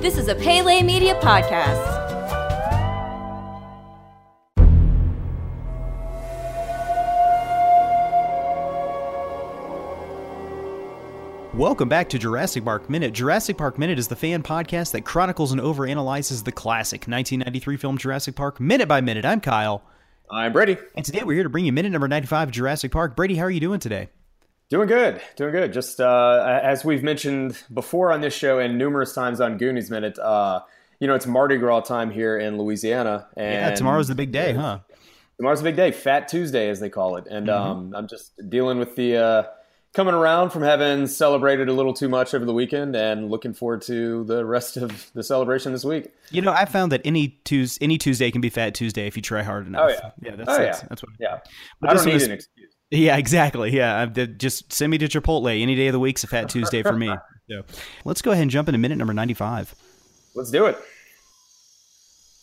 This is a Pele Media podcast. Welcome back to Jurassic Park Minute. Jurassic Park Minute is the fan podcast that chronicles and overanalyzes the classic 1993 film Jurassic Park minute by minute. I'm Kyle. I'm Brady. And today we're here to bring you minute number 95 of Jurassic Park. Brady, how are you doing today? Doing good, doing good. Just uh, as we've mentioned before on this show and numerous times on Goonies Minute, uh, you know, it's Mardi Gras time here in Louisiana. And yeah, tomorrow's the big day, huh? Tomorrow's the big day, Fat Tuesday, as they call it. And mm-hmm. um, I'm just dealing with the uh, coming around from having celebrated a little too much over the weekend and looking forward to the rest of the celebration this week. You know, I found that any Tuesday, any Tuesday can be Fat Tuesday if you try hard enough. Oh yeah, yeah, that's, oh, that's, yeah. that's what. Yeah, but I don't need was, an excuse. Yeah, exactly. Yeah, just send me to Chipotle any day of the week's a Fat Tuesday for me. so, let's go ahead and jump into minute number ninety-five. Let's do it.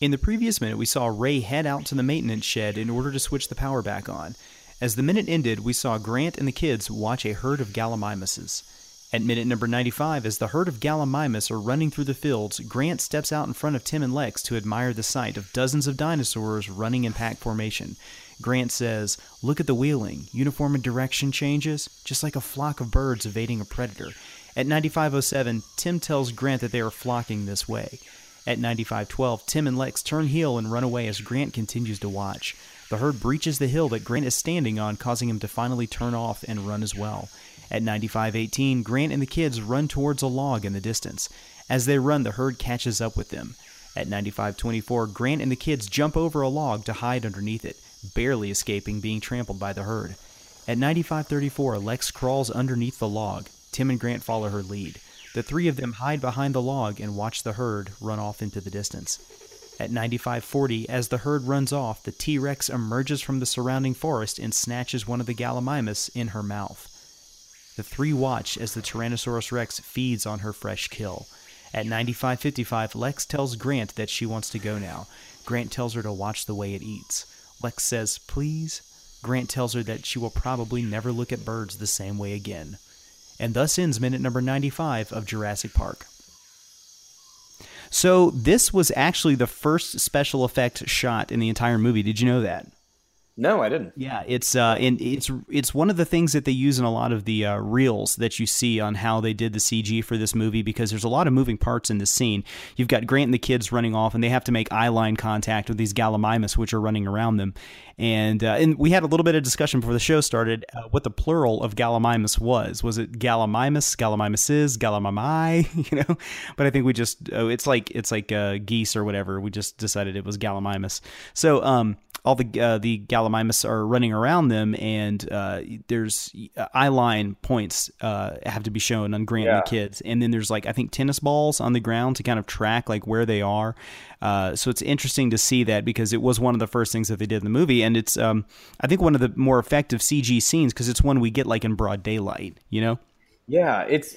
In the previous minute, we saw Ray head out to the maintenance shed in order to switch the power back on. As the minute ended, we saw Grant and the kids watch a herd of gallimimuses. At minute number 95, as the herd of gallimimus are running through the fields, Grant steps out in front of Tim and Lex to admire the sight of dozens of dinosaurs running in pack formation. Grant says, Look at the wheeling. Uniform and direction changes, just like a flock of birds evading a predator. At 9507, Tim tells Grant that they are flocking this way. At 9512, Tim and Lex turn heel and run away as Grant continues to watch. The herd breaches the hill that Grant is standing on, causing him to finally turn off and run as well. At 9518, Grant and the kids run towards a log in the distance. As they run, the herd catches up with them. At 9524, Grant and the kids jump over a log to hide underneath it, barely escaping being trampled by the herd. At 9534, Lex crawls underneath the log. Tim and Grant follow her lead. The three of them hide behind the log and watch the herd run off into the distance. At 9540, as the herd runs off, the T Rex emerges from the surrounding forest and snatches one of the Gallimimus in her mouth. The three watch as the Tyrannosaurus Rex feeds on her fresh kill. At 9555, Lex tells Grant that she wants to go now. Grant tells her to watch the way it eats. Lex says, please. Grant tells her that she will probably never look at birds the same way again. And thus ends minute number 95 of Jurassic Park. So this was actually the first special effect shot in the entire movie. Did you know that? No, I didn't. Yeah, it's uh, and it's it's one of the things that they use in a lot of the uh, reels that you see on how they did the CG for this movie because there's a lot of moving parts in this scene. You've got Grant and the kids running off, and they have to make eye line contact with these Gallimimus, which are running around them. And uh, and we had a little bit of discussion before the show started uh, what the plural of Gallimimus was. Was it Gallimimus, Gallimimuses, Gallimimi? You know, but I think we just oh, it's like it's like uh, geese or whatever. We just decided it was Gallimimus. So um all the uh, the Gallimimus are running around them, and uh, there's uh, eye line points uh, have to be shown on Grant yeah. and the kids, and then there's like I think tennis balls on the ground to kind of track like where they are. Uh, so it's interesting to see that because it was one of the first things that they did in the movie, and it's um, I think one of the more effective CG scenes because it's one we get like in broad daylight, you know. Yeah, it's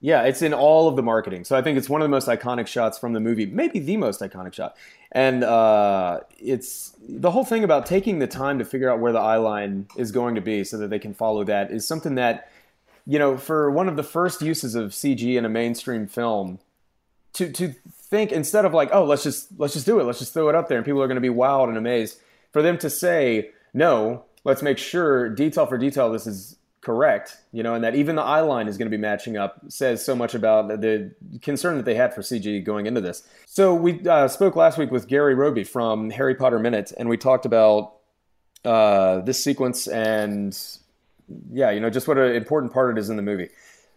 yeah, it's in all of the marketing. So I think it's one of the most iconic shots from the movie, maybe the most iconic shot. And uh, it's the whole thing about taking the time to figure out where the eye line is going to be so that they can follow that is something that, you know, for one of the first uses of CG in a mainstream film, to to think instead of like, oh, let's just let's just do it, let's just throw it up there, and people are going to be wowed and amazed. For them to say, no, let's make sure detail for detail this is correct, you know, and that even the eye line is going to be matching up says so much about the concern that they had for CG going into this. So we uh, spoke last week with Gary Roby from Harry Potter Minute, and we talked about uh, this sequence and yeah, you know, just what an important part it is in the movie.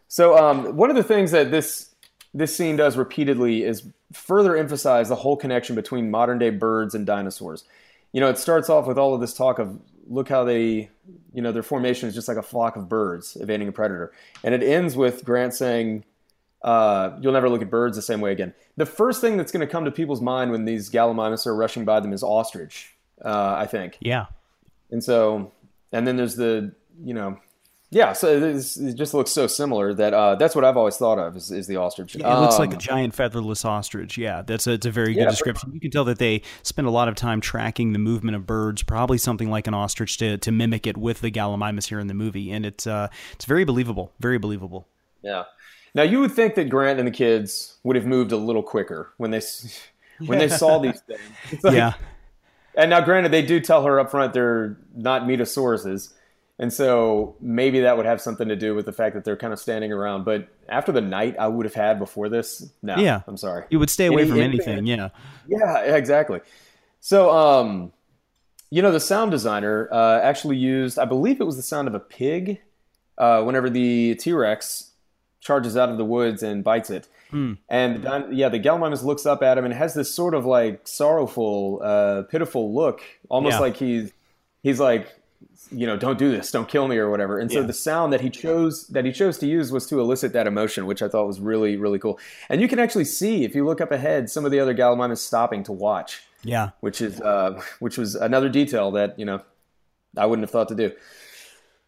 So um, one of the things that this this scene does repeatedly is further emphasize the whole connection between modern day birds and dinosaurs. You know, it starts off with all of this talk of look how they, you know, their formation is just like a flock of birds evading a predator. And it ends with Grant saying, uh, you'll never look at birds the same way again. The first thing that's going to come to people's mind when these Gallimimus are rushing by them is ostrich, uh, I think. Yeah. And so, and then there's the, you know, yeah, so it just looks so similar that uh, that's what I've always thought of is, is the ostrich. Yeah, it looks like a um, giant featherless ostrich. Yeah, that's a, it's a very good yeah, description. You can tell that they spend a lot of time tracking the movement of birds, probably something like an ostrich to, to mimic it with the Gallimimus here in the movie, and it's uh, it's very believable, very believable. Yeah, Now you would think that Grant and the kids would have moved a little quicker when they when they saw these things. Like, yeah. And now, granted, they do tell her up front they're not metosauruses. And so maybe that would have something to do with the fact that they're kind of standing around. But after the night I would have had before this, no, Yeah. I'm sorry. You would stay away Any- from anything-. Yeah. Yeah, exactly. So, um, you know, the sound designer uh, actually used, I believe it was the sound of a pig uh, whenever the T Rex charges out of the woods and bites it. Hmm. And yeah, the Gallimimus looks up at him and has this sort of like sorrowful, uh, pitiful look, almost Yeah. like he's he's like, you know, don't do this, don't kill me or whatever. And so the sound that he chose that he chose to use was to elicit that emotion, which I thought was really really cool. And you can actually see if you look up ahead, some of the other Gallimimus stopping to watch Yeah. which is uh, which was another detail that you know I wouldn't have thought to do.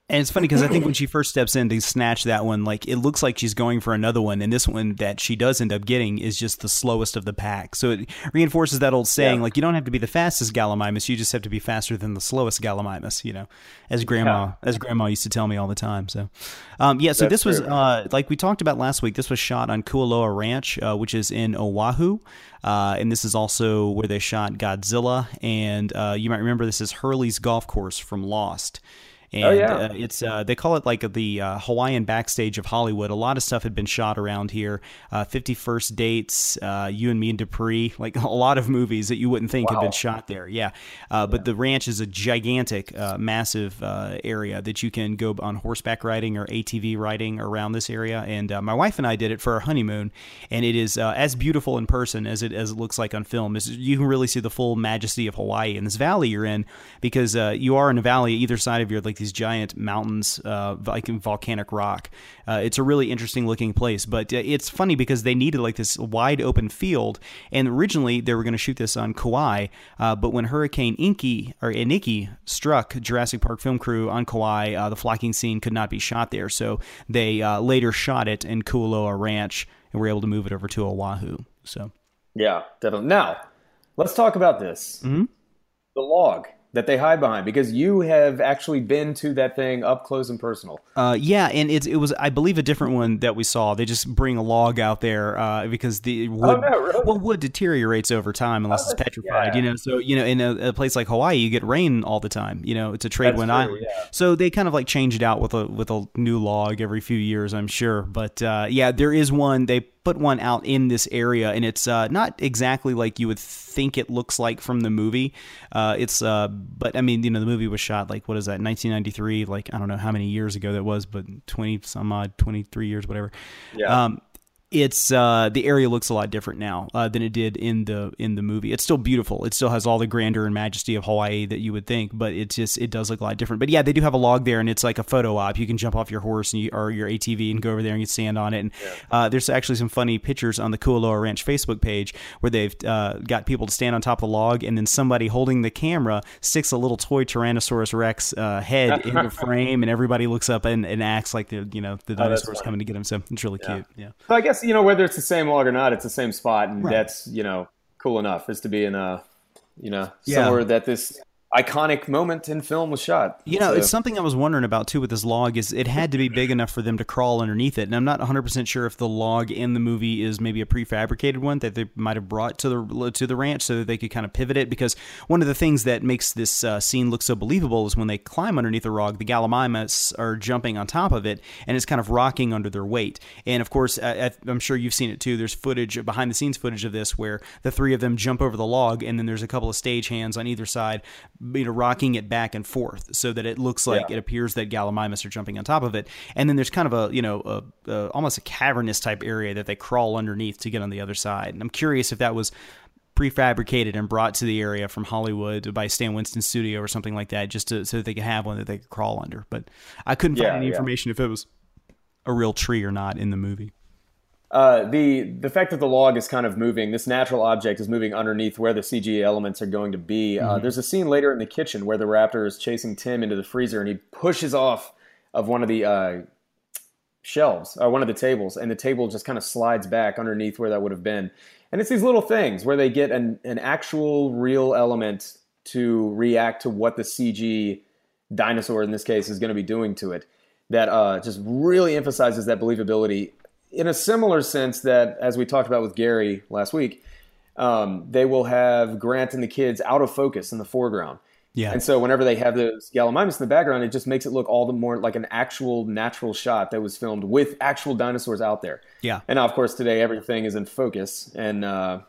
And it's funny because I think when she first steps in to snatch that one, like it looks like she's going for another one, and this one that she does end up getting is just the slowest of the pack. So it reinforces that old saying, Yeah. like you don't have to be the fastest Gallimimus, you just have to be faster than the slowest Gallimimus. You know, as grandma as grandma used to tell me all the time. So, um, yeah. So That's this was uh, like we talked about last week. This was shot on Kualoa Ranch, uh, which is in Oahu, uh, and this is also where they shot Godzilla. And uh, you might remember this is Hurley's golf course from Lost. And Oh, yeah. uh, it's uh, they call it like the uh, Hawaiian backstage of Hollywood. A lot of stuff had been shot around here. Uh, Fifty First Dates, uh, You and Me and Dupree, like a lot of movies that you wouldn't think had been shot there. Yeah, uh, but the ranch is a gigantic, uh, massive uh, area that you can go on horseback riding or ATV riding around this area. And uh, my wife and I did it for our honeymoon, and it is uh, as beautiful in person as it as it looks like on film. It's, you can really see the full majesty of Hawaii in this valley you're in because uh, you are in a valley. Either side of your like these giant mountains, uh, like volcanic rock. Uh, it's a really interesting looking place, but uh, it's funny because they needed like this wide open field, and originally they were going to shoot this on Kauai, uh, but when Hurricane Inky or Iniki struck Jurassic Park film crew on Kauai, uh, the flocking scene could not be shot there, so they uh, later shot it in Kualoa Ranch and were able to move it over to Oahu. So Yeah, definitely. Now, let's talk about this. Mm-hmm. The log that they hide behind, because you have actually been to that thing up close and personal. Uh, yeah, and it, it was, I believe, a different one that we saw. They just bring a log out there uh, because the wood, no, really? well, wood deteriorates over time unless it's petrified. yeah. You know, so you know, in a, a place like Hawaii, you get rain all the time. You know, it's a trade wind island, yeah. so they kind of like change it out with a with a new log every few years, I'm sure. But uh, yeah, there is one. They put one out in this area, and it's uh, not exactly like you would think it looks like from the movie. Uh, it's, uh, but I mean, you know, the movie was shot like what is that, 1993? Like I don't know how many years ago that was, but 20 some odd, 23 years, whatever. Yeah. Um, it's uh, the area looks a lot different now uh, than it did in the in the movie. It's still beautiful. It still has all the grandeur and majesty of Hawaii that you would think, but it's just it does look a lot different. But yeah, they do have a log there, and it's like a photo op. You can jump off your horse and you, or your ATV and go over there and you stand on it. And uh, there's actually some funny pictures on the Kualoa Ranch Facebook page where they've uh, got people to stand on top of the log, and then somebody holding the camera sticks a little toy Tyrannosaurus Rex uh, head in the frame, and everybody looks up and, and acts like the you know the Oh, dinosaur's funny. coming to get him. So it's really cute. Yeah. So I guess you know whether it's the same log or not, it's the same spot, and that's you know cool enough is to be in a you know Yeah. somewhere that this iconic moment in film was shot. You know, So- it's something I was wondering about too with this log is it had to be big enough for them to crawl underneath it. And I'm not 100% sure if the log in the movie is maybe a prefabricated one that they might have brought to the to the ranch so that they could kind of pivot it because one of the things that makes this uh, scene look so believable is when they climb underneath the log, the Gallimimus are jumping on top of it and it's kind of rocking under their weight. And of course, I, I'm sure you've seen it too. There's footage behind the scenes footage of this where the three of them jump over the log and then there's a couple of stage hands on either side, you know, rocking it back and forth so that it looks like Yeah. it appears that Gallimimus are jumping on top of it. And then there's kind of a, you know, a, a, almost a cavernous type area that they crawl underneath to get on the other side. And I'm curious if that was prefabricated and brought to the area from Hollywood by Stan Winston Studio or something like that, just to, so that they could have one that they could crawl under. But I couldn't Yeah, find any yeah. information if it was a real tree or not in the movie. Uh, the the fact that the log is kind of moving, this natural object is moving underneath where the CG elements are going to be. Uh, there's a scene later in the kitchen where the raptor is chasing Tim into the freezer, and he pushes off of one of the uh, shelves, uh, one of the tables, and the table just kind of slides back underneath where that would have been. And it's these little things where they get an, an actual real element to react to what the CG dinosaur in this case is going to be doing to it that uh, just really emphasizes that believability in a similar sense that, as we talked about with Gary last week, um, they will have Grant and the kids out of focus in the foreground. Yeah. And so whenever they have those Gallimimus in the background, it just makes it look all the more like an actual natural shot that was filmed with actual dinosaurs out there. Yeah. And now, of course, today everything is in focus, and uh,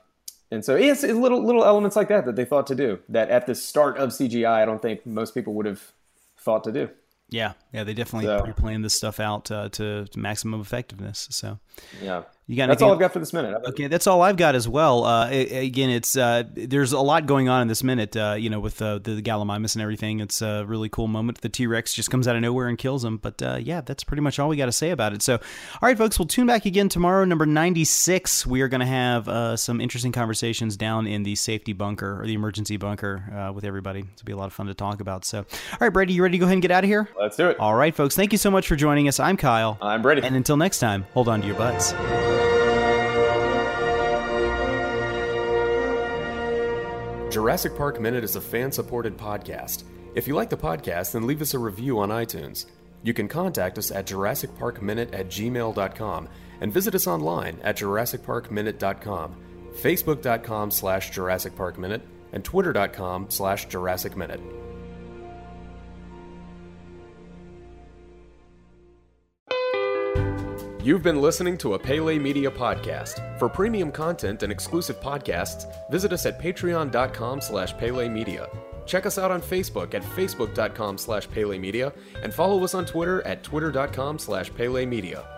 and so it's, it's little little elements like that that they thought to do that at the start of CGI, I don't think most people would have thought to do. Yeah, yeah, they definitely So- pre-planned this stuff out uh, to, to maximum effectiveness. So Yeah. you got That's all I've got for this minute. Okay, that's all I've got as well. Uh, again, it's uh, there's a lot going on in this minute. Uh, you know, with uh, the Gallimimus and everything, it's a really cool moment. The T Rex just comes out of nowhere and kills him. But uh, yeah, that's pretty much all we got to say about it. So, all right, folks, we'll tune back again tomorrow, number ninety six. We are going to have uh, some interesting conversations down in the safety bunker or the emergency bunker uh, with everybody. It'll be a lot of fun to talk about. So, all right, Brady, you ready to go ahead and get out of here? Let's do it. All right, folks, thank you so much for joining us. I'm Kyle. I'm Brady. And until next time, hold on to your butts. Jurassic Park Minute is a fan supported podcast. If you like the podcast, then leave us a review on iTunes. You can contact us at JurassicParkMinute at gmail.com and visit us online at JurassicParkMinute.com, Facebook.com slash Jurassic Park Minute, and Twitter.com slash Jurassic Minute. You've been listening to a Pele Media podcast. For premium content and exclusive podcasts, visit us at patreon.com slash Pele Media. Check us out on Facebook at facebook.com slash Pele Media and follow us on Twitter at twitter.com slash Pele Media.